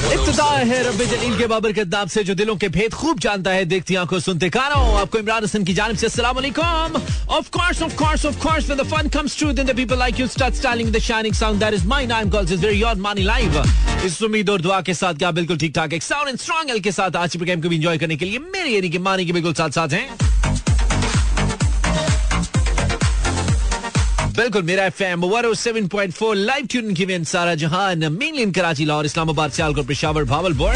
इब्तदा है रब्बे जलील के बाबर कद्दाब से, जो दिलों के भेद खूब जानता है, देखती आँखों सुनते कानों। आपको इमरान हसन की जानिब से अस्सलाम वालेकुम। Of course of course of course when the fun comes true then the people like you start styling the shining sound that is my नाम calls is your money live इस उम्मीद और दुआ के साथ क्या बिल्कुल ठीक ठाक एक साउंड एंड स्ट्रांग एल के साथ आज प्रोग्राम को भी एंजॉय करने के लिए मेरे यानी कि मानी के बिल्कुल साथ साथ हैं। बिल्कुल, Mera F M one seven point four live tune में सारा जहान mainly in Karachi, Lahore, Islamabad, Sialkot, Peshawar, Bahawalpur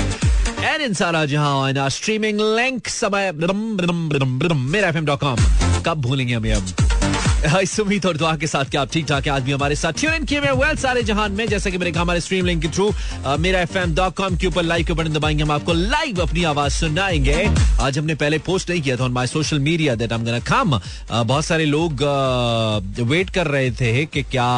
and in सारा जहाँ स्ट्रीमिंग लिंक समय मेरा एफ़ एम डॉट कॉम कब भूलेंगे हमें अब? इस उम्मीद और दुआ के साथ कि आप ठीक ठाक आज भी हमारे साथ ट्यून इन किए हुए वेल सारे जहान में, जैसे कि मैंने कहा, हमारे स्ट्रीम लिंक के through Mera F M dot com के ऊपर लाइव के बटन दबाएँगे। हम आपको लाइव अपनी आवाज़ सुनाएँगे। आज हमने पहले पोस्ट नहीं किया था on my social media that I am gonna come बहुत सारे लोग वेट कर रहे थे कि क्या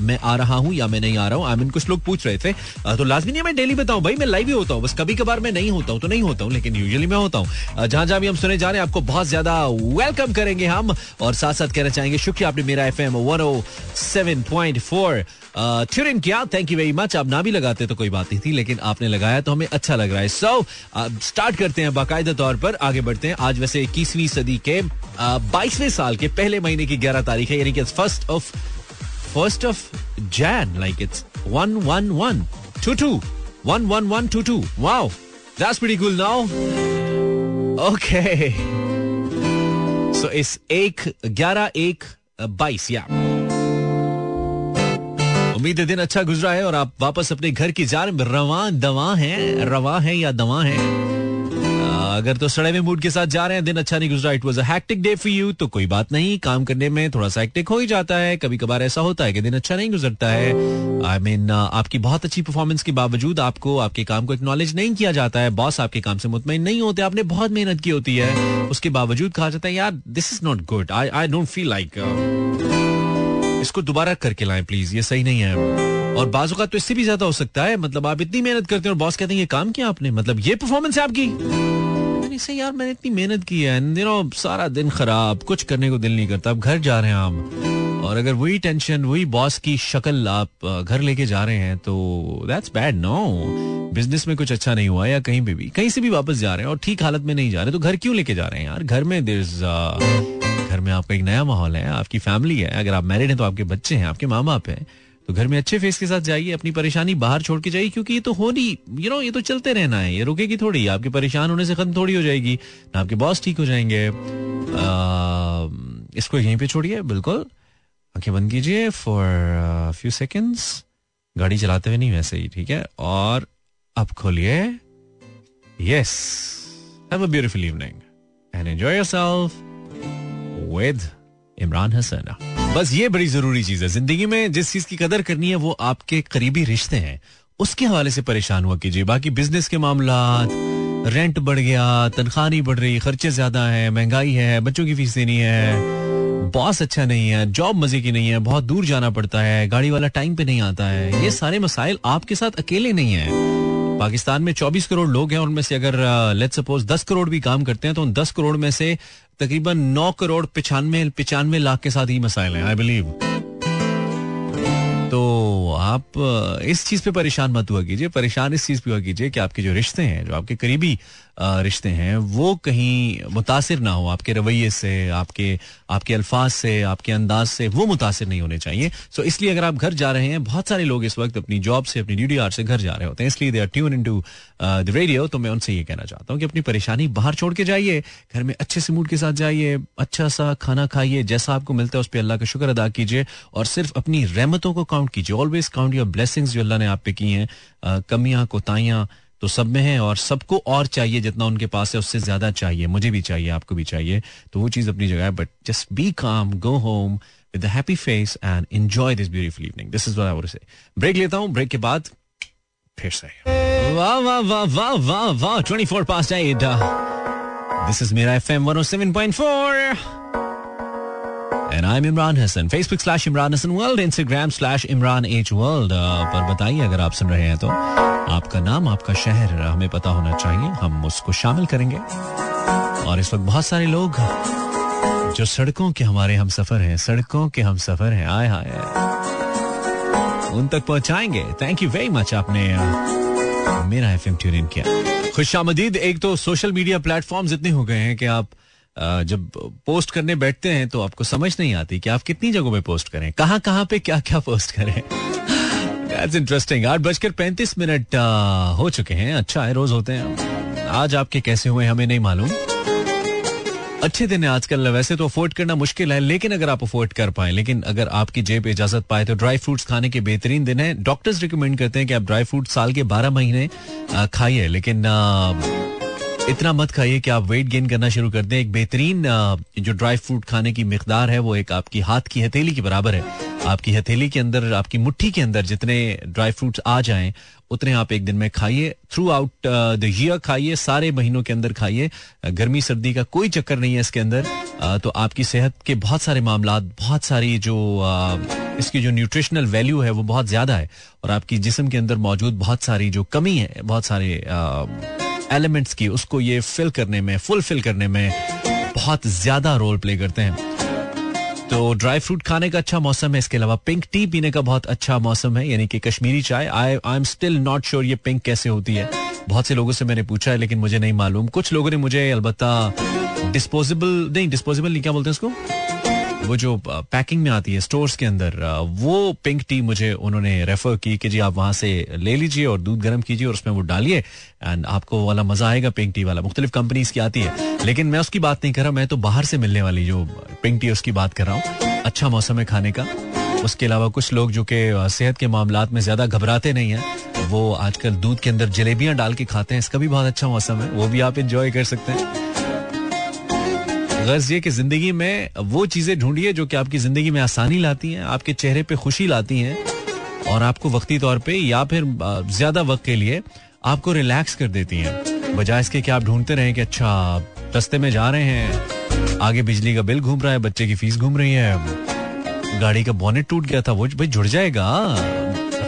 मैं आ रहा हूँ या मैं नहीं आ रहा हूँ। आई मीन कुछ लोग पूछ रहे थे। तो लाजमी नहीं, मैं डेली बताऊँ भाई, मैं लाइव ही होता हूँ। बस कभी कभार मैं नहीं होता हूँ तो नहीं होता हूँ, लेकिन यूजुअली मैं होता हूँ। जहाँ जहाँ भी हम सुने जा रहे हैं आपको बहुत ज़्यादा वेलकम करेंगे हम। और साथ साथ कहना चाहेंगे शुक्रिया आपने Mera F M one O seven point four tune किया थैंक यू वेरी मच आप ना भी लगाते तो कोई बात नहीं थी, लेकिन आपने लगाया तो हमें अच्छा लग रहा है। सो स्टार्ट करते हैं बाकायदा तौर पर, आगे बढ़ते हैं। आज वैसे इक्कीसवीं सदी के बाईसवें साल के पहले महीने की ग्यारह तारीख है, यानी कि first of first of Jan like it's one one one two two one one one two two wow that's pretty cool now okay so इस एक ग्यारह एक बाईस या उम्मीद है दिन अच्छा गुजरा है और आप वापस अपने घर की जार में रवा, दवा है, रवा है या दवा है। अगर तो सड़े में मूड के साथ जा रहे हैं दिन अच्छा नहीं गुजरा। It was a hectic day for you तो कोई बात नहीं। काम करने में थोड़ा सा हैक्टिक हो ही जाता है। कभी कभार ऐसा होता है कि दिन अच्छा नहीं गुजरता है। आई I मीन mean, आपकी बहुत अच्छी परफॉर्मेंस के बावजूद आपको आपके काम को एक्नॉलेज नहीं किया जाता है। बॉस आपके काम से मुतमिन नहीं होते। आपने बहुत मेहनत की होती है। उसके बावजूद कहा जाता है यार this is not good I I don't feel like इसको दोबारा करके लाएँ प्लीज़ ये सही नहीं है। और बाजू का तो इससे भी ज़्यादा हो सकता है। मतलब आप इतनी मेहनत करते हैं और बॉस कहते हैं ये काम किया आपने? मतलब ये परफॉर्मेंस है आपकी? से यार, मैंने इतनी मेहनत की है यू नो सारा दिन खराब, कुछ करने को दिल नहीं करता, अब घर जा रहे हैं आप और अगर वही टेंशन वही बॉस की शक्ल आप घर लेके जा रहे हैं तो दैट्स बैड नो बिज़नेस में कुछ अच्छा नहीं हुआ, या कहीं पे भी, कहीं से भी वापस जा रहे हैं और ठीक हालत में नहीं जा रहे तो घर क्यों लेके जा रहे हैं यार? घर में देर घर में आपका एक नया माहौल है, आपकी फैमिली है, अगर आप मैरिड हैं तो आपके बच्चे हैं, आपके माँ बाप हैं। तो घर में अच्छे फेस के साथ जाइए अपनी परेशानी बाहर छोड़ के जाइए क्योंकि ये तो हो नहीं यू नो ये तो चलते रहना है। ये रुकेगी थोड़ी आपके परेशान होने से खत्म थोड़ी हो जाएगी ना आपके बॉस ठीक हो जाएँगे। आ, इसको यहीं पे छोड़िए बिल्कुल। आँखें बंद कीजिए फॉर फ्यू सेकेंड्स गाड़ी चलाते हुए नहीं वैसे ही ठीक है? और अब खोलिए। Yes have a beautiful evening and enjoy yourself with Imran Hasan बस ये बड़ी ज़रूरी चीज़ है। ज़िंदगी में जिस चीज़ की कदर करनी है, वो आपके करीबी रिश्ते हैं। उसके हवाले से परेशान हुआ कीजिए। बाकी बिज़नेस के मामला रेंट बढ़ गया, तनख्वाह नहीं बढ़ रही, खर्चे ज़्यादा है, महँगाई है, बच्चों की फ़ीस देनी है। बॉस अच्छा नहीं है जॉब मज़े की नहीं है, बहुत दूर जाना पड़ता है, गाड़ी वाला टाइम पे नहीं आता है। ये सारे मसाइल आपके साथ अकेले नहीं है। पाकिस्तान में 24 करोड़ लोग हैं, उनमें से अगर लेट सपोज़ 10 करोड़ भी काम करते हैं तो उन 10 करोड़ में से तकरीबन 9 करोड़ पिछानवे पिचानवे लाख के साथ ही मसाइल हैं आई बिलीव तो आप इस चीज़ पे परेशान मत हुआ कीजिए, परेशान इस चीज़ पे हुआ कीजिए कि आपके जो रिश्ते हैं, जो आपके करीबी रिश्ते हैं, वो कहीं मुतासर ना हो, आपके रवैये से, आपके आपके अल्फाज से, आपके अंदाज से, वो मुतासर नहीं होने चाहिए। सो इसलिए अगर आप घर जा रहे हैं, बहुत सारे लोग इस वक्त अपनी जॉब से, अपनी ड्यूटी आर से घर जा रहे होते हैं, इसलिए they are tune in to the radio तो मैं उनसे ये कहना चाहता हूँ कि अपनी परेशानी बाहर छोड़ के जाइए, घर में अच्छे से मूड के साथ जाइए अच्छा सा खाना खाइए, जैसा आपको मिलता है, उस पर अल्लाह का शुक्र अदा कीजिए, और सिर्फ़ अपनी रहमतों को काउंट कीजिए। ऑलवेज काउंट योर ब्लेसिंग्स जो अल्लाह ने आप पे की हैं कमियाँ कोताइयाँ तो सब में है और सबको और चाहिए जितना उनके पास है, उससे ज़्यादा चाहिए, मुझे भी चाहिए, आपको भी चाहिए। तो वो चीज़ अपनी जगह है but just be calm go home with happy face and enjoy this beautiful evening this is what से ब्रेक लेता हूँ ब्रेक के बाद फिर से। वाह वाह वाह वाह वाह वाह 24 पास 8 this is Mera FM 107.4 and I am Imran Hasan Facebook slash Imran Hasan world Instagram slash Imran H world पर बताइए, अगर आप सुन रहे हैं तो आपका नाम, आपका शहर, हमें पता होना चाहिए। हम उसको शामिल करेंगे। और इस वक्त बहुत सारे लोग जो सड़कों के हमारे हम सफ़र हैं, सड़कों के हम सफ़र हैं, आए हाय उन तक पहुंचाएँगे। थैंक यू वेरी मच आपने मेरा एफ़ एम ट्यून किया। खुशामदीद, एक तो सोशल मीडिया प्लेटफॉर्म्स इतने हो गए हैं कि आप जब पोस्ट करने बैठते हैं तो आपको समझ नहीं आती कि आप कितनी जगहों में पोस्ट करें, कहाँ कहाँ पे क्या क्या पोस्ट करें। दैट्स इंटरेस्टिंग आठ बजकर पैंतीस मिनट हो चुके हैं। अच्छा है, रोज होते हैं। आज आपके कैसे हुए हमें नहीं मालूम। अच्छे दिन है आजकल, वैसे तो अफोर्ड करना मुश्किल है, लेकिन अगर आप अफोर्ड कर पाए, लेकिन अगर आपकी जेब इजाज़त पाए तो ड्राई फ्रूट्स खाने के बेहतरीन दिन है। डॉक्टर्स रिकमेंड करते हैं कि आप ड्राई फ्रूट साल के बारह महीने खाइए, लेकिन इतना मत खाइए कि आप वेट गेन करना शुरू कर दें। एक बेहतरीन जो ड्राई फ्रूट खाने की मकदार है, वो एक आपकी हाथ की हथेली के बराबर है। आपकी हथेली के अंदर, आपकी मुट्ठी के अंदर जितने ड्राई फ्रूट्स आ जाएँ, उतने आप एक दिन में खाइए। थ्रू आउट द ईयर खाइए, सारे महीनों के अंदर खाइए। गर्मी, सर्दी का कोई चक्कर नहीं है इसके अंदर। तो आपकी सेहत के बहुत सारे मामला बहुत सारी जो इसकी जो न्यूट्रिशनल वैल्यू है, वो बहुत ज़्यादा है। और आपकी जिसम के अंदर मौजूद बहुत सारी जो कमी है, बहुत सारे एलिमेंट्स की, उसको ये फिल करने में फुलफिल करने में बहुत ज़्यादा रोल प्ले करते हैं। तो ड्राई फ्रूट खाने का अच्छा मौसम है, इसके अलावा पिंक टी पीने का बहुत अच्छा मौसम है, यानी कि कश्मीरी चाय। I I am still not sure ये पिंक कैसे होती है। बहुत से लोगों से मैंने पूछा है, लेकिन मुझे नहीं मालूम। कुछ लोगों ने मुझे, अलबत्ता डिस्पोजेबल नहीं डिस्पोजेबल नहीं, क्या बोलते हैं उसको? वो जो पैकिंग में आती है स्टोर्स के अंदर वो पिंक टी मुझे उन्होंने रेफर की कि जी आप वहाँ से ले लीजिए और दूध गर्म कीजिए और उसमें वो डालिए एंड आपको वाला मज़ा आएगा पिंक टी वाला। मुख्तलिफ़ कंपनीज़ की आती है। लेकिन मैं उसकी बात नहीं कर रहा, मैं तो बाहर से मिलने वाली जो पिंक टी उसकी बात कर रहा हूँ। अच्छा मौसम है खाने का। उसके अलावा कुछ लोग जो कि सेहत के मामला में ज़्यादा घबराते नहीं है, वो आजकल दूध के अंदर जलेबियाँ डाल के खाते हैं। इसका भी बहुत अच्छा मौसम है। वो भी आप इंजॉय कर सकते हैं। गर्ज ये कि ज़िंदगी में वो चीज़ें ढूंढिए जो कि आपकी ज़िंदगी में आसानी लाती हैं, आपके चेहरे पे खुशी लाती हैं और आपको वक्ती तौर पे या फिर ज़्यादा वक्त के लिए आपको रिलैक्स कर देती हैं। बजाय इसके कि आप ढूंढते रहें कि अच्छा रस्ते में जा रहे हैं, आगे बिजली का बिल घूम रहा है, बच्चे की फ़ीस घूम रही है, गाड़ी का बोनेट टूट गया था, वो भाई जुड़ जाएगा।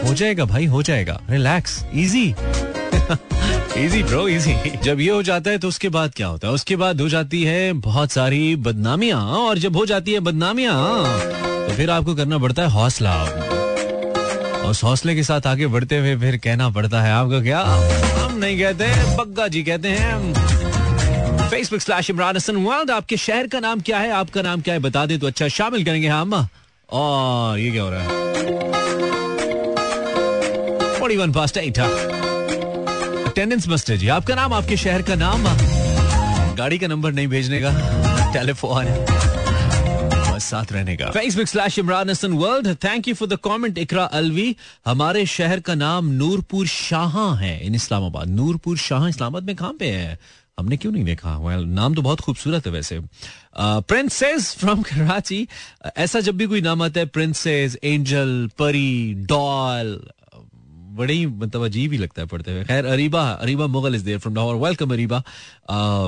हो जाएगा भाई, हो जाएगा। Relax easy easy bro easy जब ये हो जाता है तो उसके बाद क्या होता है? उसके बाद हो जाती है बहुत सारी बदनामियाँ, और जब हो जाती है बदनामियाँ तो फिर आपको करना पड़ता है हौसला। और हौसले के साथ आगे बढ़ते हुए फिर कहना पड़ता है, आपको क्या? हम नहीं कहते, बग्गा जी कहते हैं। Facebook slash Imran Hasan world आपके शहर का नाम क्या है? आपका नाम क्या है? बता दें तो अच्छा शामिल करेंगे हम। और ये क्या हो रहा है? 41 past 8 अटेंडेंस मस्ट है जी। आपका नाम आपके शहर का नाम? गाड़ी का नंबर नहीं भेजने का टेलीफोन साथ रहने का। Facebook slash Imran Hasan world thank you for the comment Iqra Alvi हमारे शहर का नाम नूरपुर शाह है इन इस्लामाबाद। नूरपुर शाह इस्लामाबाद में कहाँ पे है? हमने क्यों नहीं देखा? Well, नाम तो बहुत खूबसूरत है वैसे। प्रिंसेस फ्रॉम कराची ऐसा जब भी कोई नाम आता है प्रिंसेस एंजल परी डॉल बड़े ही मतलब अजीब ही लगता है पढ़ते हुए। खैर, Areeba Areeba Mughal is there from Lahore welcome Areeba.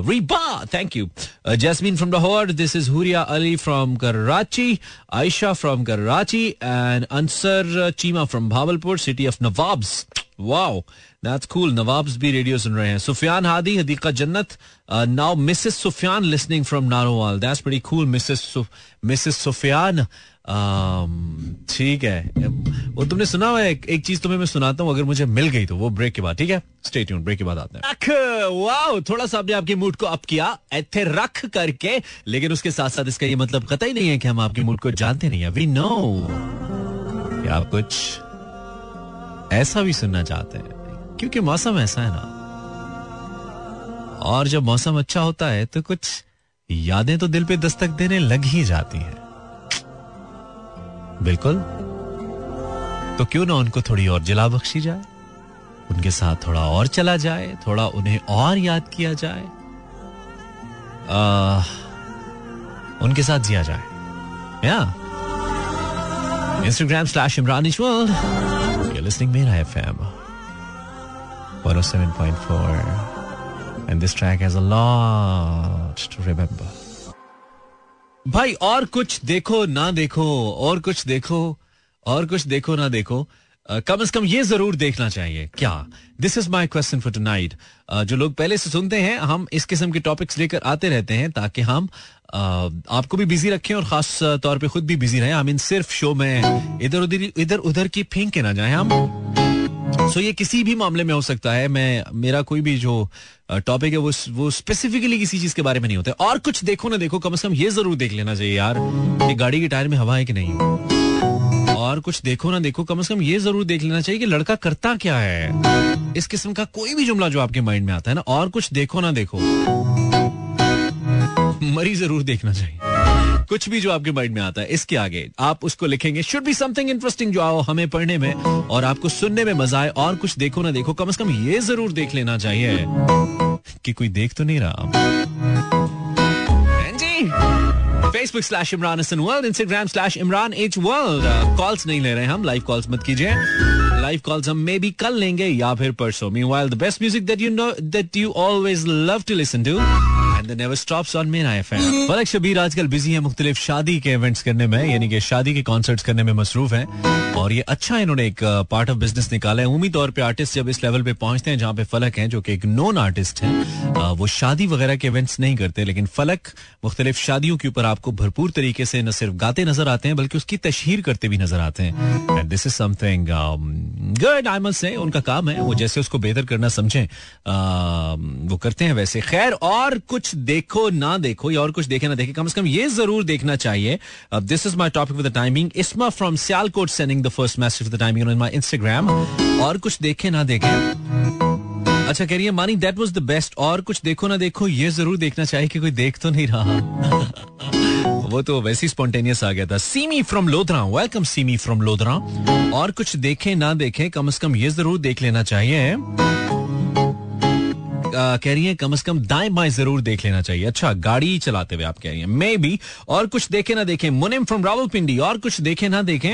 Reeba thank you Jasmine from Lahore this is Huriya Ali from Karachi Ayesha from Karachi and Ansar Cheema from Bahawalpur city of nawabs wow that's cool nawabs भी radio सुन रहे हैं। Sufiyan Hadi Hadiqa Jannat now Mrs Sufiyan listening from Narowal that's very cool Mrs Mrs Sufiyan ठीक है। वो तुमने सुना हुआ एक, एक चीज़ तुम्हें मैं सुनाता हूँ अगर मुझे मिल गई तो वो ब्रेक के बाद ठीक है? स्टे ट्यून ब्रेक के बाद आते हैं। वाओ थोड़ा सा आपने आपके मूड को अप किया ऐथे रख करके लेकिन उसके साथ साथ इसका ये मतलब कतई नहीं है कि हम आपके मूड को जानते नहीं है। वी नो आप कुछ ऐसा भी सुनना चाहते हैं क्योंकि मौसम ऐसा है ना। और जब मौसम अच्छा होता है तो कुछ यादें तो दिल पे दस्तक देने लग ही जाती हैं। बिल्कुल। तो क्यों ना उनको थोड़ी और जला बख्शी जाए? उनके साथ थोड़ा और चला जाए थोड़ा उन्हें और याद किया जाए। आ, उनके साथ जिया जाए। या? Instagram slash Imran listening Mera F M 107.4 and this track has a lot to remember. भाई और कुछ देखो ना देखो और कुछ देखो और कुछ देखो ना देखो कम से कम ये ज़रूर देखना चाहिए। क्या? This is my question for tonight जो लोग पहले से सुनते हैं हम इस किस्म के टॉपिक्स लेकर आते रहते हैं ताकि हम uh, आपको भी बिज़ी रखें और खास तौर पे खुद भी बिज़ी रहे। आई मीन सिर्फ़ शो में इधर उधर इधर उधर की फेंक के ना जाए हम। सो ये किसी भी मामले में हो सकता है, मैं, मेरा कोई भी जो टॉपिक है, वो वो स्पेसिफिकली किसी चीज़ के बारे में नहीं होता और कुछ देखो ना देखो, कम से कम ये ज़रूर देख लेना चाहिए यार, कि गाड़ी के टायर में हवा है कि नहीं। और कुछ देखो ना देखो, कम से कम ये ज़रूर देख लेना चाहिए कि लड़का करता क्या है। इस किस्म का कोई भी जुमला जो आपके माइंड में आता है ना, और कुछ देखो ना देखो। मरी ज़रूर देखना चाहिए। कुछ भी जो आपके माइंड में आता है, इसके आगे आप उसको लिखेंगे शुड बी समथिंग इंटरेस्टिंग जो आओ हमें पढ़ने में और आपको सुनने में मज़ा आए और कुछ देखो ना देखो, कम से कम ये ज़रूर देख लेना चाहिए कि कोई देख तो नहीं रहा Facebook slash Imran Hassan world Instagram slash Imran H world calls नहीं ले रहे हम लाइव कॉल्स मत कीजिए। लाइव कॉल्स हम मे बी कल लेंगे या फिर परसों। Meanwhile the best music that you know that you always love to listen to Falak Shabbir आजकल बिज़ी है मुख्तलिफ़ शादी के इवेंट्स करने में, यानी कि शादी के कॉन्सर्ट्स करने में मसरूफ हैं। और ये अच्छा इन्होंने एक पार्ट ऑफ़ बिज़नेस निकाला है। उम्मीद तौर पे आर्टिस्ट जब इस लेवल पे पहुँचते हैं जहाँ पे फलक हैं, जो कि एक नॉन आर्टिस्ट है वो शादी वगैरह के इवेंट्स नहीं करते, लेकिन फलक मुख्तलिफ़ शादियों के ऊपर आपको भरपूर तरीके से न सिर्फ़ गाते नज़र आते हैं, बल्कि उसकी तशहीर करते भी नज़र आते हैं। This is something good I must say उनका काम है। वो जैसे उसको बेहतर करना समझें वो करते हैं वैसे। खैर, और कुछ देखो, ना देखो, या और कुछ देखे, ना देखे, कम से कम ये ज़रूर देखना चाहिए। This is my topic with timing Isma from Sialkot sending the first message the timing on my Instagram और कुछ देखे, ना देखे। अच्छा कह रही है, मानी दैट वाज द बेस्ट और कुछ देखो, ना देखो, ये ज़रूर देखना चाहिए कि कोई देख तो नहीं रहा। वो तो वैसे ही स्पॉन्टेनियस आ गया था। Seemi from Lodhran welcome Seemi from Lodhran और कुछ देखे, ना देखे, कम से कम ये ज़रूर देख लेना चाहिए। कह रही है, कम से कम दाएँ बाएँ ज़रूर देख लेना चाहिए। अच्छा गाड़ी चलाते हुए आप कह रही हैं। मे बी और कुछ देखे ना देखें। मुनिम फ्रॉम रावलपिंडी, और कुछ देखे ना देखें,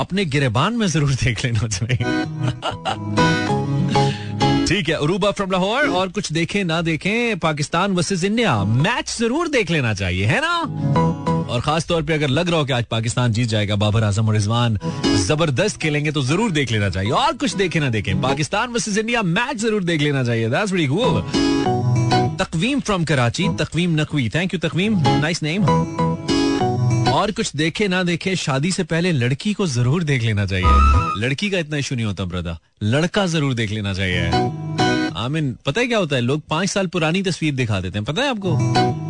अपने गिरेबान में ज़रूर देख लेना चाहिए। ठीक है उरूबा फ्रॉम लाहौर, और कुछ देखे ना देखें, पाकिस्तान वर्सेस इंडिया। मैच ज़रूर देख लेना चाहिए, है ना? और खास तौर पे अगर लग रहा हो कि आज पाकिस्तान जीत जाएगा, बाबर आज़म और रिजवान ज़बरदस्त खेलेंगे तो ज़रूर देख लेना चाहिए। और कुछ देखे ना देखें। पाकिस्तान वर्सेस इंडिया मैच ज़रूर देख लेना चाहिए। That's very cool Taqweem from Karachi, Taqweem Naqvi. Thank you Taqweem. Nice name और कुछ देखे ना देखे, शादी से पहले लड़की को ज़रूर देख लेना चाहिए। लड़की का इतना इशू नहीं होता ब्रदा लड़का ज़रूर देख लेना चाहिए। आमिन, पता है क्या होता है? लोग पाँच साल पुरानी तस्वीर दिखा देते हैं। पता है आपको?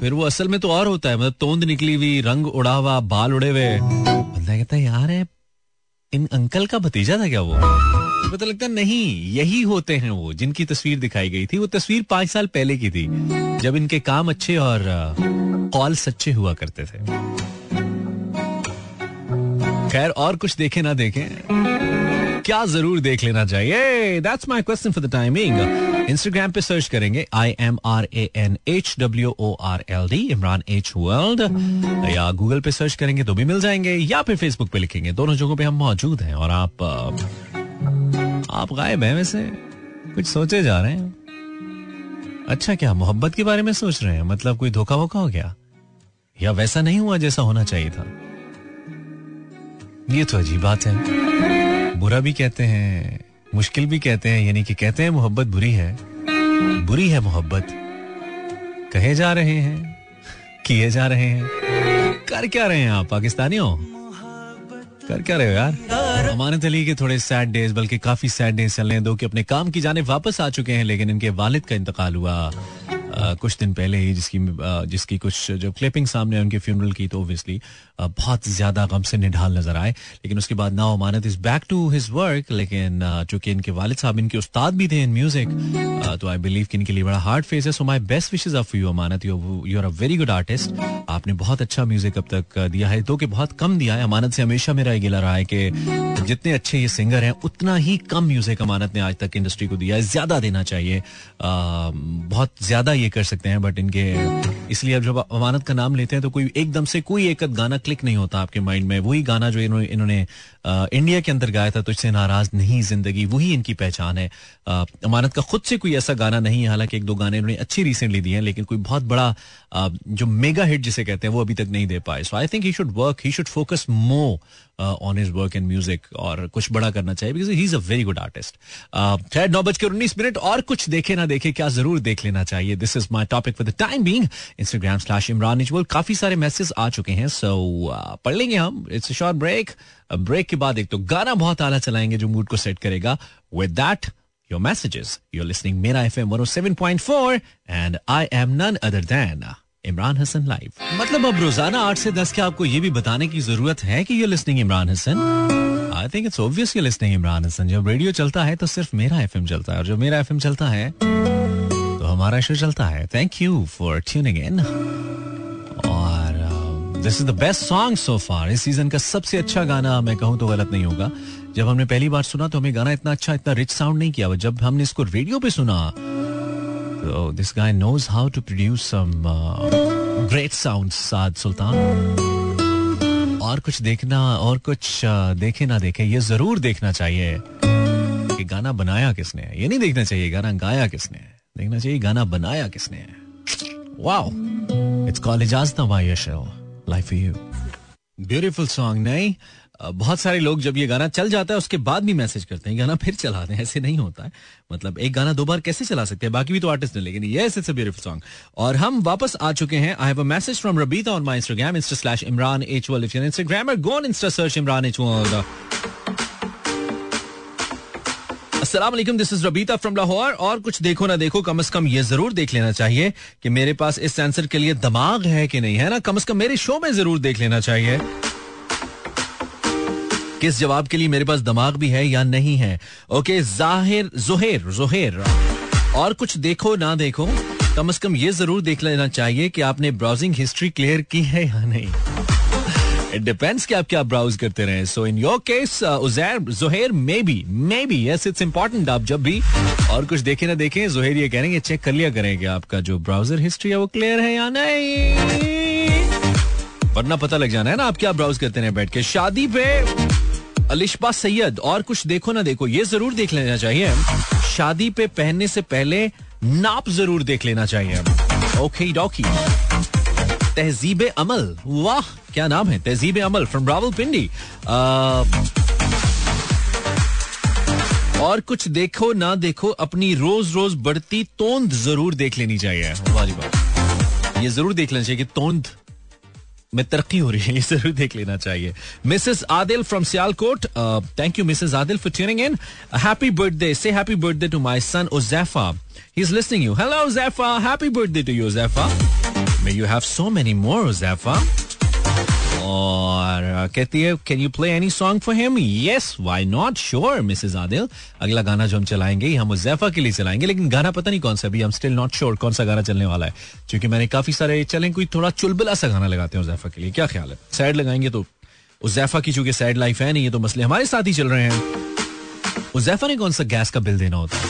फिर वो असल में तो और होता है मतलब तोंद निकली हुई, रंग उड़ा हुआ, बाल उड़े हुए। बंदा कहता है, यार इन अंकल का भतीजा था क्या वो? पता लगता नहीं, यही होते हैं वो, जिनकी तस्वीर दिखाई गई थी। वो तस्वीर पाँच साल पहले की थी, जब इनके काम अच्छे और कॉल सच्चे हुआ करते थे। खैर, और कुछ देखे ना देखे। क्या ज़रूर देख लेना चाहिए। That's my question for the timing Instagram पे सर्च करेंगे I M R A N H W O R L D Imran H world या गूगल पे सर्च करेंगे तो भी मिल जाएँगे, या फिर फेसबुक पे लिखेंगे। दोनों जगहों पे हम मौजूद हैं और आप आप गायब हैं वैसे। कुछ सोचे जा रहे हैं। अच्छा क्या, मोहब्बत के बारे में सोच रहे हैं? मतलब कोई धोखा वोखा हो गया? या वैसा नहीं हुआ जैसा होना चाहिए था? ये तो अजीब बात है। बुरा भी कहते हैं, मुश्किल भी कहते हैं, यानी कि कहते हैं मोहब्बत बुरी है बुरी है मोहब्बत। कहे जा रहे हैं, किए जा रहे हैं। कर क्या रहे हैं आप, पाकिस्तानियों? कर क्या रहे हो यार? अमानत अली के थोड़े सैड डेज़ बल्कि काफ़ी सैड डेज़ चल रहे हैं। दो कि अपने काम की जाने वापस आ चुके हैं, लेकिन इनके वालिद का इंतकाल हुआ। कुछ दिन पहले ही जिसकी जिसकी कुछ जो क्लिपिंग सामने उनके फ्यूनरल की तो ओबियसली बहुत ज़्यादा गम से निढाल नज़र आए। लेकिन उसके बाद ना Amanat is back to his work लेकिन चूँकि इनके वालिद साहब इनके उस्ताद भी थे इन म्यूज़िक तो आई बिलीव कि इनके लिए बड़ा हार्ड फेस है। So my best wishes of you Amanat. You are a very good artist आपने बहुत अच्छा म्यूज़िक अब तक दिया है। तो कि बहुत कम दिया है। अमानत से हमेशा मेरा ये गिला रहा है कि जितने अच्छे ये सिंगर हैं उतना ही कम म्यूज़िक अमानत ने आज तक इंडस्ट्री को दिया है। ज़्यादा देना चाहिए। आ, बहुत ज़्यादा ये कर सकते हैं बट इनके, इसलिए अब जब अमानत का नाम लेते हैं तो कोई एकदम से कोई एक गाना क्लिक नहीं होता आपके माइंड में। वही गाना जो इन्होंने इंडिया के अंदर गाया था, तुझसे नाराज़ नहीं, ज़िंदगी वही इनकी पहचान है। अमानत का खुद से कोई ऐसा गाना नहीं है, हालाँकि एक दो गाने इन्होंने अच्छी रिसेंटली दिए हैं, लेकिन कोई बहुत बड़ा जो मेगा हिट जिसे कहते हैं, वो अभी तक नहीं दे पाए। So I think he should work he should focus more on his work in music और कुछ बड़ा करना चाहिए because he is a very good artist खैर, नौ बजकर उन्नीस मिनट और कुछ देखे ना देखे, क्या ज़रूर देख लेना चाहिए। This is my topic for the time being Instagram slash Imran काफ़ी सारे मैसेज आ चुके हैं सो पढ़ लेंगे हम। इट्स शॉर्ट ब्रेक ब्रेक के बाद एक तो गाना बहुत आला चलाएँगे जो मूड को सेट करेगा. With that your messages you're listening Mera F M seven point four and I am none other than Imran Hassan live मतलब अब रोज़ाना आठ से दस के आपको ये भी बताने की ज़रूरत है कि you're listening Imran Hassan I think it's obvious you listening Imran Hassan जब रेडियो चलता है तो सिर्फ़ मेरा एफएम चलता है और जब मेरा एफएम चलता है तो हमारा शो चलता है. Thank you for tuning in this is the best song so far इस सीज़न का सबसे अच्छा गाना मैं कहूँ तो गलत नहीं होगा। जब हमने पहली बार सुना तो हमें गाना इतना अच्छा इतना रिच साउंड नहीं किया जब हमने इसको रेडियो पे सुना तो this guy knows how to produce some great sound Saad Sultan और कुछ देखना और कुछ uh, देखे ना देखे ये ज़रूर देखना चाहिए कि गाना बनाया किसने ये नहीं देखना चाहिए गाना गाया किसने देखना चाहिए गाना बनाया किसने wow it's call Ijazat life you beautiful song नहीं? बहुत सारे लोग जब ये गाना चल जाता है, उसके बाद भी मैसेज करते हैं, गाना फिर चलाते हैं, ऐसे नहीं होता है। मतलब एक गाना दो बार कैसे चला सकते हैं, बाकी भी तो आर्टिस्ट ने, लेकिन yes it's a beautiful song और हम वापस आ चुके हैं। I have a message from Rabita on my Instagram insta slash Imran H world if you go on insta search Imran H world अस्सलाम this is Rabita from Lahore और कुछ देखो ना देखो, कम से कम ये ज़रूर देख लेना चाहिए कि मेरे पास इस आंसर के लिए दिमाग है कि नहीं, है ना? कम से कम मेरे शो में ज़रूर देख लेना चाहिए। किस जवाब के लिए मेरे पास दिमाग भी है या नहीं है? ओके, ज़ाहिर, जोहेर जोहेर। और कुछ देखो ना देखो, कम से कम ये ज़रूर देख लेना चाहिए कि आपने ब्राउजिंग हिस्ट्री क्लियर की है या नहीं। इट डिपेंड्स कि आप क्या ब्राउज करते रहे। So in your case Uzair Johar maybe maybe yes it's important आप जब भी और कुछ देखे ना देखें जोहेर ये कह रहे हैं चेक कर लिया करें कि आपका जो ब्राउज़र हिस्ट्री है वो क्लियर है या नहीं? वरना पता लग जाना है ना आप क्या ब्राउज करते रहे बैठ के। शादी पे अलिशबा सैयद और कुछ देखो ना देखो, ये ज़रूर देख लेना चाहिए। शादी पे पहनने से पहले नाप ज़रूर देख लेना चाहिए। Okay dokey. तहजीब अमल। वाह, क्या नाम है? तहजीब अमल फ्रॉम रावल पिंडी और कुछ देखो, ना देखो, अपनी रोज रोज बढ़ती तोंद ज़रूर देख लेनी चाहिए। वाली बात। ये ज़रूर देख लेना चाहिए कि तोंद में तरक्की हो रही है, ये ज़रूर देख लेना चाहिए। Mrs Adil from Sialkot. Thank you Mrs Adil for tuning in happy birthday से happy birthday to my son Uzaifa he is listening you hello Uzaifa happy birthday to you Uzaifa may you have so many more Uzaifa और कहती है can you play any song for him yes why not sure Mrs Adil अगला गाना जो हम चलाएँगे हम उजैफा के लिए चलाएँगे, लेकिन गाना पता नहीं कौन सा अभी हम स्टिल नॉट श्योर कौन सा गाना चलने वाला है। क्योंकि मैंने काफ़ी सारे चलें, कोई थोड़ा चुलबुला सा गाना लगाते हैं उजैफा के लिए। क्या ख्याल है? सैड लगाएँगे तो उजैफा की चूँकि सैड लाइफ है नहीं, ये तो मसले हमारे साथ ही चल रहे हैं। उजैफा ने कौन सा गैस का बिल देना होता है?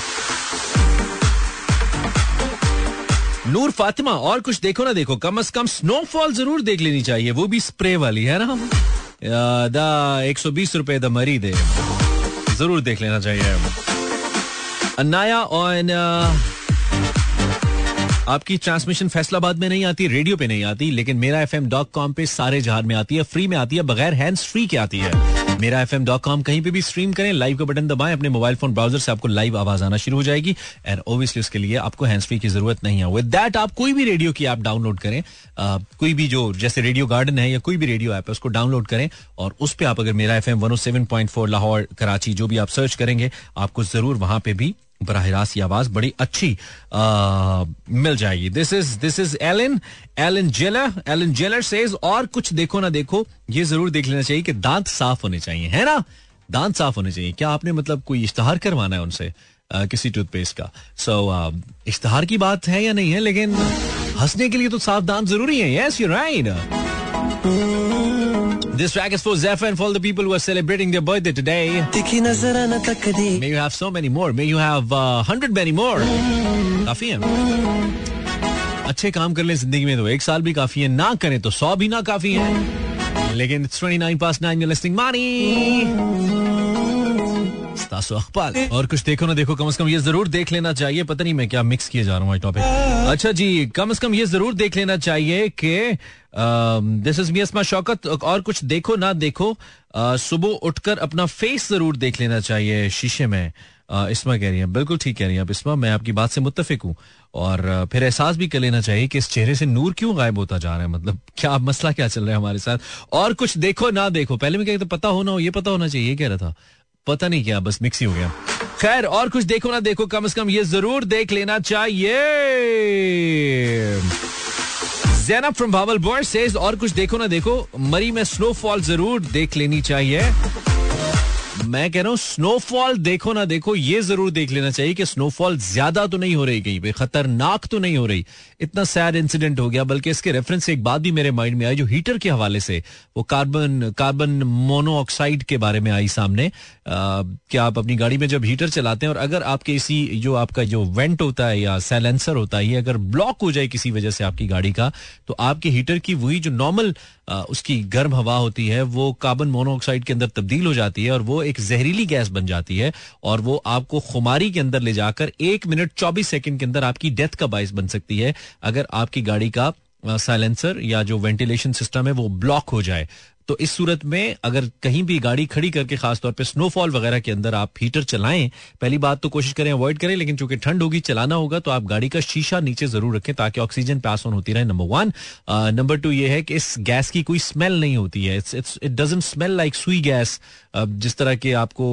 नूर फातिमा, और कुछ देखो ना देखो, कम अज कम स्नोफॉल ज़रूर देख लेनी चाहिए, वो भी स्प्रे वाली, है ना? दा एक सौ बीस रुपए द मरी दे। ज़रूर देख लेना चाहिए। अनाया और आपकी ट्रांसमिशन फैसलाबाद में नहीं आती रेडियो पे नहीं आती, लेकिन मेरा एफ़ एम डॉट कॉम पे सारे जहार में आती है फ्री में आती है, बगैर हैंड्स फ्री के आती है। मेरा एफ़ कहीं पे भी स्ट्रीम करें लाइव का बटन दबाएँ अपने मोबाइल फ़ोन ब्राउज़र से आपको लाइव आवाज़ आना शुरू हो जाएगी एंड ओबियसली उसके लिए आपको हैंड फ्री की ज़रूरत नहीं है। विद दैट आप कोई भी रेडियो की ऐप डाउनलोड करें आ, कोई भी जो जैसे रेडियो गार्डन है या कोई भी रेडियो ऐप है उसको डाउनलोड करें और उस पर आप अगर Mera F M four Lahore Karachi जो भी आप सर्च करेंगे आपको ज़रूर वहाँ पर भी बरह रास्त आवाज़ बड़ी अच्छी आ, मिल जाएगी। This is this is Alan Alan jailer Alan jailer says और कुछ देखो ना देखो ये ज़रूर देख लेना चाहिए कि दांत साफ़ होने चाहिए है ना? दांत साफ़ होने चाहिए। क्या आपने मतलब कोई इश्तहार करवाना है उनसे आ, किसी टूथपेस्ट का? सो so, इश्तहार की बात है या नहीं है लेकिन हंसने के लिए तो साफ़ दांत ज़रूरी है। Yes you right This track is for Zephyr and for all the people who are celebrating their birthday today. May you have so many more. May you have uh, hundred many more. काफी है अच्छे काम कर ले जिंदगी में तो एक साल भी काफी है ना करें तो सौ भी ना काफी है लेकिन it's 29 past 9 you're listening money और कुछ देखो ना देखो, कम से कम ये ज़रूर देख लेना चाहिए। पता नहीं मैं क्या मिक्स किए जा रहा हूँ टॉपिक अच्छा जी, कम से कम ये ज़रूर देख लेना चाहिए कि दिस इज़ मियसमा शौकत और कुछ देखो ना देखो सुबह उठकर अपना फेस ज़रूर देख लेना चाहिए शीशे में। इसमा कह रही है, बिल्कुल ठीक कह रही है आप, इसमा, मैं आपकी बात से मुतफिक हूँ। और फिर एहसास भी कर लेना चाहिए कि इस चेहरे से नूर क्यों गायब होता जा रहा है? मतलब क्या मसला क्या चल रहा है हमारे साथ? और कुछ देखो ना देखो, पहले में क्या पता होना हो, ये पता होना चाहिए कह रहा था। पता नहीं क्या, बस मिक्स ही हो गया। खैर, और कुछ देखो ना देखो, कम से कम ये ज़रूर देख लेना चाहिए। Zainab from Bahawalpur says और कुछ देखो ना देखो, मरी में स्नोफॉल ज़रूर देख लेनी चाहिए। मैं कह रहा हूँ स्नोफॉल देखो ना देखो, ये ज़रूर देख लेना चाहिए कि स्नोफॉल ज़्यादा तो नहीं हो रही कहीं पे, खतरनाक तो नहीं हो रही। इतना सैड इंसिडेंट हो गया, बल्कि इसके रेफरेंस से एक बात भी मेरे माइंड में आई, जो हीटर के हवाले से, वो कार्बन कार्बन मोनोऑक्साइड के बारे में आई सामने। कि आप अपनी गाड़ी में जब हीटर चलाते हैं, और अगर आपके इसी, जो आपका जो वेंट होता है या सैलेंसर होता है, ये अगर ब्लॉक हो जाए किसी वजह से आपकी गाड़ी का तो आपके हीटर की वही जो नॉर्मल उसकी गर्म हवा होती है, वो कार्बन मोनोऑक्साइड के अंदर तब्दील हो जाती है और वो एक जहरीली गैस बन जाती है और वो आपको खुमारी के अंदर ले जाकर एक मिनट चौबीस सेकंड के अंदर आपकी डेथ का बायस बन सकती है। अगर आपकी गाड़ी का साइलेंसर या जो वेंटिलेशन सिस्टम है वो ब्लॉक हो जाए तो इस सूरत में अगर कहीं भी गाड़ी खड़ी करके, खासतौर पे स्नोफॉल वगैरह के अंदर आप हीटर चलाएँ, पहली बात तो कोशिश करें अवॉइड करें, लेकिन चूँकि ठंड होगी, चलाना होगा तो आप गाड़ी का शीशा नीचे ज़रूर रखें ताकि ऑक्सीजन पास ऑन होती रहे नंबर वन नंबर टू ये है कि इस गैस की कोई स्मेल नहीं होती है। It smell like Sui gas जिस तरह के आपको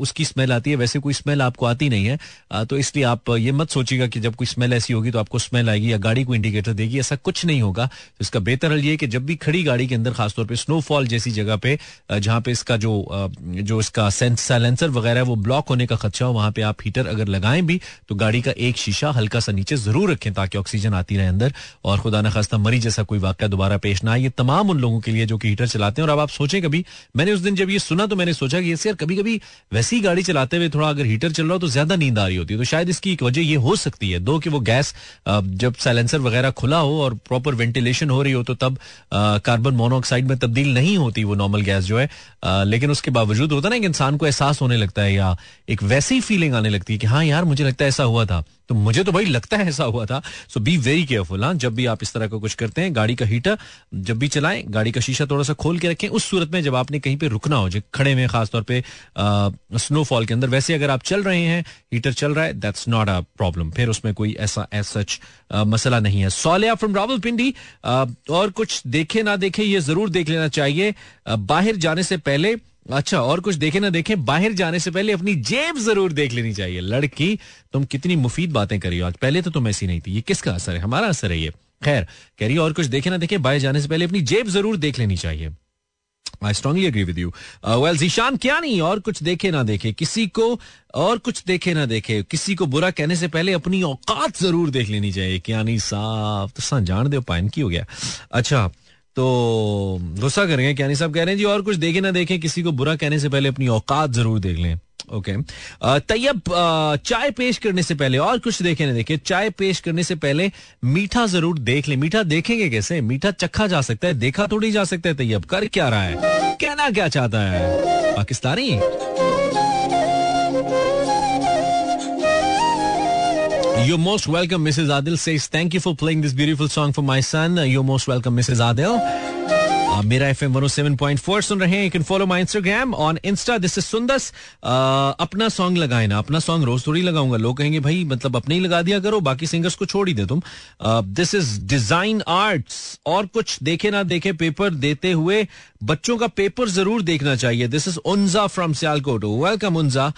उसकी स्मेल आती है, वैसे कोई स्मेल आपको आती नहीं है। तो इसलिए आप ये मत सोचिएगा कि जब कोई स्मेल ऐसी होगी तो आपको स्मेल आएगी या गाड़ी को इंडिकेटर देगी, ऐसा कुछ नहीं होगा। इसका बेहतर हल ये कि जब भी खड़ी गाड़ी के अंदर, खासतौर पर स्नोफॉल जैसी जगह पे जहाँ पे इसका जो जो इसका साइलेंसर वगैरह वो ब्लॉक होने का खर्चा हो, वहाँ पे आप हीटर अगर लगाएँ भी तो गाड़ी का एक शीशा हल्का सा नीचे ज़रूर रखें ताकि ऑक्सीजन आती रहे अंदर। और खुदा न खास्ता मरी जैसा कोई वाक्य दोबारा पेश ना आए। ये तमाम उन लोगों के लिए जो कि हीटर चलाते हैं। और अब आप सोचें कभी, मैंने उस दिन जब ये सुना तो मैंने सोचा कि यार कभी कभी वैसी गाड़ी चलाते हुए थोड़ा अगर हीटर चल रहा हो तो ज़्यादा नींद आ रही होती है। तो शायद इसकी एक वजह ये हो सकती है। दो कि वो गैस जब साइलेंसर वगैरह खुला हो और प्रॉपर वेंटिलेशन हो रही हो तो तब कार्बन मोनोऑक्साइड में तब्दील नहीं होती वो नॉर्मल गैस जो है। आ, लेकिन उसके बावजूद होता ना एक इंसान को एहसास होने लगता है या एक वैसी फीलिंग आने लगती है कि हाँ यार मुझे लगता है ऐसा हुआ था। तो मुझे तो भाई लगता है ऐसा हुआ था। सो बी वेरी केयरफुल हाँ। जब भी आप इस तरह का कुछ करते हैं, गाड़ी का हीटर जब भी चलाएँ, गाड़ी का शीशा थोड़ा सा खोल के रखें, उस सूरत में जब आपने कहीं पे रुकना हो जो खड़े में खासतौर पे स्नोफॉल के अंदर, वैसे अगर आप चल रहे हैं, हीटर चल रहा है दैट्स नॉट अ प्रॉब्लम फिर उसमें कोई ऐसा एज सच मसला नहीं है। सोलिया फ्रॉम रावल पिंडी और कुछ देखे ना देखे ये ज़रूर देख लेना चाहिए। बाहर जाने से पहले अच्छा और कुछ देखे ना देखे, बाहर जाने से पहले अपनी जेब ज़रूर देख लेनी चाहिए। लड़की, तुम कितनी मुफीद बातें करी हो आज। पहले तो तुम ऐसी नहीं थी। ये किसका असर है? हमारा असर है ये। खैर, कह रही और कुछ देखे ना देखे, बाहर जाने से पहले अपनी जेब ज़रूर देख लेनी चाहिए। I strongly agree with you well Zeeshan, क्या नहीं? और कुछ देखे ना देखे, किसी को, और कुछ देखे ना देखे, किसी को बुरा कहने से पहले अपनी औकात ज़रूर देख लेनी चाहिए। क्या नहीं, साफ़ तो जान दो पाइन की हो गया। अच्छा तो गुस्सा करेंगे क्या नहीं सब कह रहे हैं, जी, और कुछ देखे ना देखें, किसी को बुरा कहने से पहले अपनी औकात ज़रूर देख लें। ओके तैयब चाय पेश करने से पहले, और कुछ देखे ना देखे, चाय पेश करने से पहले मीठा ज़रूर देख ले। मीठा देखेंगे कैसे? मीठा चखा जा सकता है, देखा थोड़ी जा सकता है तैयब, कर क्या रहा है? कहना क्या चाहता है? Pakistani? You're most welcome, Mrs. Adil says, Thank you for playing this beautiful song for my son. Uh, you're most welcome, Mrs. Adil. आप Mera F M seven point four सुन रहे हैं। You can follow my Instagram on insta this is Sundas अपना song लगाए ना। अपना song रोज थोड़ी लगाऊँगा। लोग कहेंगे, भाई मतलब अपने ही लगा दिया करो, बाकी सिंगर्स को छोड़ ही दे तुम। दिस इज़ डिज़ाइन आर्ट्स और कुछ देखे ना देखे पेपर देते हुए बच्चों का पेपर ज़रूर देखना चाहिए। This is Unza from Sialkot welcome Unza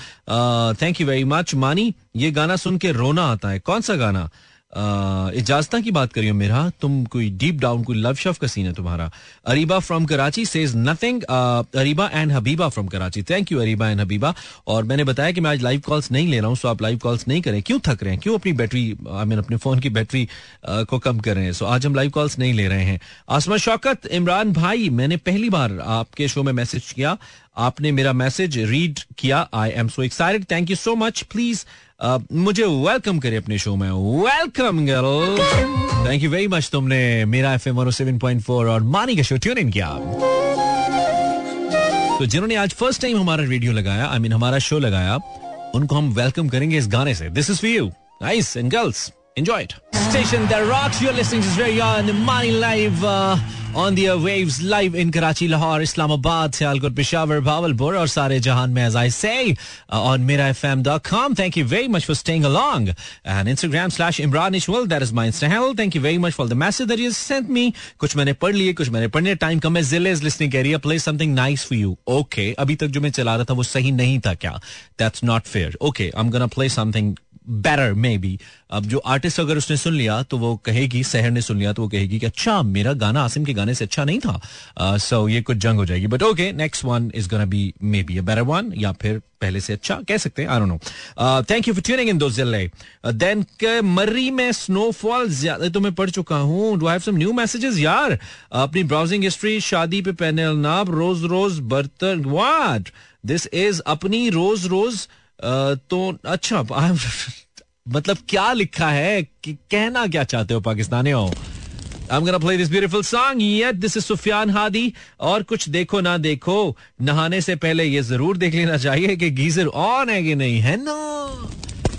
thank you very much Mani, ये गाना सुन के रोना आता है। कौन सा गाना? इजाजता की बात करियो मेरा, तुम कोई डीप डाउन कोई लव शफ का सीन है तुम्हारा। Areeba from Karachi says nothing Areeba and Habiba from Karachi. Thank you Areeba and Habiba. और मैंने बताया कि मैं आज लाइव कॉल्स नहीं ले रहा हूँ सो आप लाइव कॉल्स नहीं करें। क्यों थक रहे हैं? क्यों अपनी बैटरी आई मीन अपने फ़ोन की बैटरी को कम कर रहे हैं? सो आज हम लाइव कॉल्स नहीं ले रहे हैं। आसमा शौकत, इमरान भाई, मैंने पहली बार आपके शो में मैसेज किया। आपने मेरा मैसेज रीड किया। I am so excited thank you so much please मुझे वेलकम करे अपने शो में। Welcome girl thank you very much तुमने Mera F M seven point four और मानी का शो ट्यून इन किया। तो जिन्होंने आज फ़र्स्ट टाइम हमारा रेडियो लगाया आई I मीन mean, हमारा शो लगाया उनको हम वेलकम करेंगे इस गाने से। This is for you nice and girls Enjoy it. Station that rocks. You're listening to Australia on the Money Live uh, on the waves live in Karachi, Lahore, Islamabad, Sialkot, Peshawar, Bawalpur और सारे जहान में as I say uh, on mirafm.com. Thank you very much for staying along. And Instagram slash Imran Ishwal, that is my Insta handle. Thank you very much for the message that you sent me. कुछ मैंने पढ़ लिए कुछ मैंने पढ़ने time कम है जिले is listening career play something nice for you okay अभी तक जो मैं चला रहा था वो सही नहीं था क्या that's not fair okay I am gonna play something Better maybe अब जो आर्टिस्ट अगर उसने सुन लिया तो वो कहेगी सहर ने सुन लिया तो वो कहेगी कि अच्छा मेरा गाना आसिम के गाने से अच्छा नहीं था। सो uh, so ये कुछ जंग हो जाएगी। But okay next one is gonna be maybe a better one या फिर पहले से अच्छा कह सकते हैं I don't know thank you for tuning in those ज़िले देन मर्री में स्नोफॉल ज़्यादा तो मैं पढ़ चुका हूँ। Do have some new messages यार अपनी ब्राउजिंग हिस्ट्री शादी पे पहने नाप रोज रोज बर्तन व्हाट दिस इज़ अपनी रोज रोज तो अच्छा मतलब क्या लिखा है? कि, कहना क्या चाहते हो पाकिस्तानी हो I'm gonna play this beautiful song. Yet, this is Sufyan Hadi. और कुछ देखो ना देखो, नहाने से पहले ये ज़रूर देख लेना चाहिए कि गीजर ऑन है कि नहीं, है ना?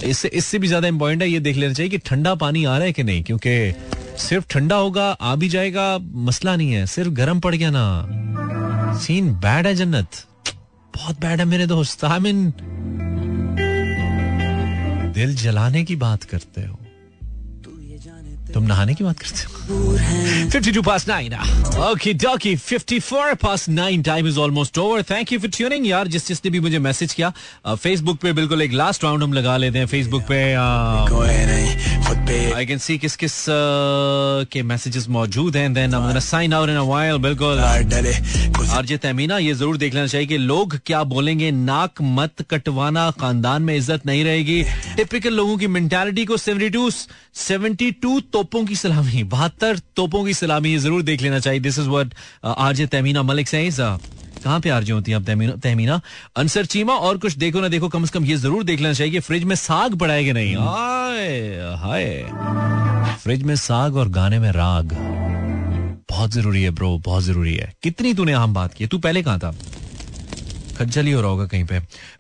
इससे इससे भी ज़्यादा इंपॉर्टेंट है ये देख लेना चाहिए कि ठंडा पानी आ रहा है कि नहीं, क्योंकि सिर्फ़ ठंडा होगा, आ भी जाएगा, मसला नहीं है, सिर्फ़ गर्म पड़ गया ना। सीन बैड है जन्नत। बहुत बैड है मेरे दोस्त आई मीन दिल जलाने की बात करते हो। तुम नहाने की बात करते हो? यार जिस जिसने भी मुझे मैसेज किया फेसबुक पे बिल्कुल एक लास्ट राउंड हम लगा लेते हैं फेसबुक पे आई कैन सी किस किस के मैसेजेस मौजूद हैं then I sign out in a while बिल्कुल आरजे तमीना ये ज़रूर देख लेना चाहिए कि लोग क्या बोलेंगे नाक मत कटवाना खानदान में इज़्ज़त नहीं रहेगी टिपिकल लोगों की मेंटालिटी को 72 72 तोपों की सलामी बहत्तर तोपों की सलामी ये ज़रूर देख लेना चाहिए। This is what RJ Tamina Malik Saeed कहाँ पे आरजे होती है अब तहमीना, अंसर चीमा और कुछ देखो ना देखो कम से कम ये ज़रूर देख लेना चाहिए कि फ्रिज में साग पड़ा है कि नहीं? हाय हाय। फ्रिज में साग और गाने में राग। बहुत ज़रूरी है ब्रो बहुत ज़रूरी है। कितनी तूने अहम बात की तू पहले कहा था? खज्जल ही हो रहा होगा कहीं पे।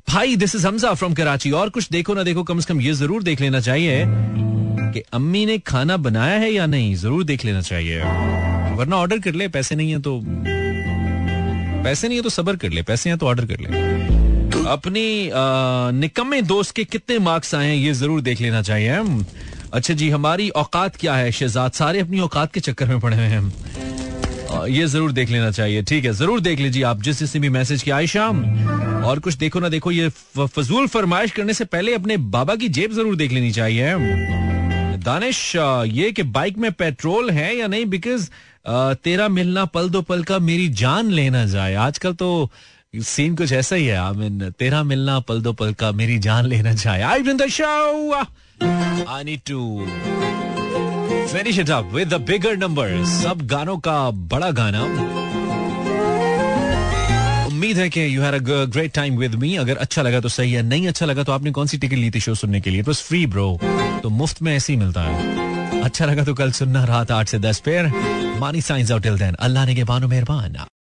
भाई this is Hamza from Karachi और कुछ देखो ना देखो कम से कम ये ज़रूर देख लेना चाहिए कि अम्मी ने खाना बनाया है या नहीं, ज़रूर देख लेना चाहिए। वरना ऑर्डर कर ले, पैसे नहीं है तो पैसे नहीं है तो सबर कर ले, पैसे हैं तो ऑर्डर कर ले। अपनी निकम्मे दोस्त के कितने मार्क्स आए हैं, ये ज़रूर देख लेना चाहिए। अच्छा जी, हमारी औकात क्या है, शहजाद? सारे अपनी औकात के चक्कर में पड़े हुए हैं। ये ज़रूर देख लेना चाहिए। ठीक है, ज़रूर देख लीजिए। आप जिस जिसने भी मैसेज किया आई शाम और कुछ देखो ना देखो, ये फजूल फरमाइश करने से पहले अपने बाबा की जेब ज़रूर देख लेनी चाहिए। दानिश ये कि बाइक में पेट्रोल है या नहीं? बिकॉज़ तेरा मिलना पल दो पल का मेरी जान लेना जाए। आजकल तो सीन कुछ ऐसा ही है। आई मीन तेरा मिलना पल दो पल का मेरी जान लेना जाए। I in the show! I need to finish it up with the bigger number सब गानों का बड़ा गाना। उम्मीद है कि you had a great time with me अगर अच्छा लगा तो सही है, नहीं अच्छा लगा तो आपने कौन सी टिकट ली थी शो सुनने के लिए? इट वॉज़ फ्री ब्रो तो मुफ़्त में ऐसे ही मिलता है। अच्छा लगा तो कल सुनना रात आठ से दस पेर Mani signs out till then अल्लाह ने के बानो मेहरबान।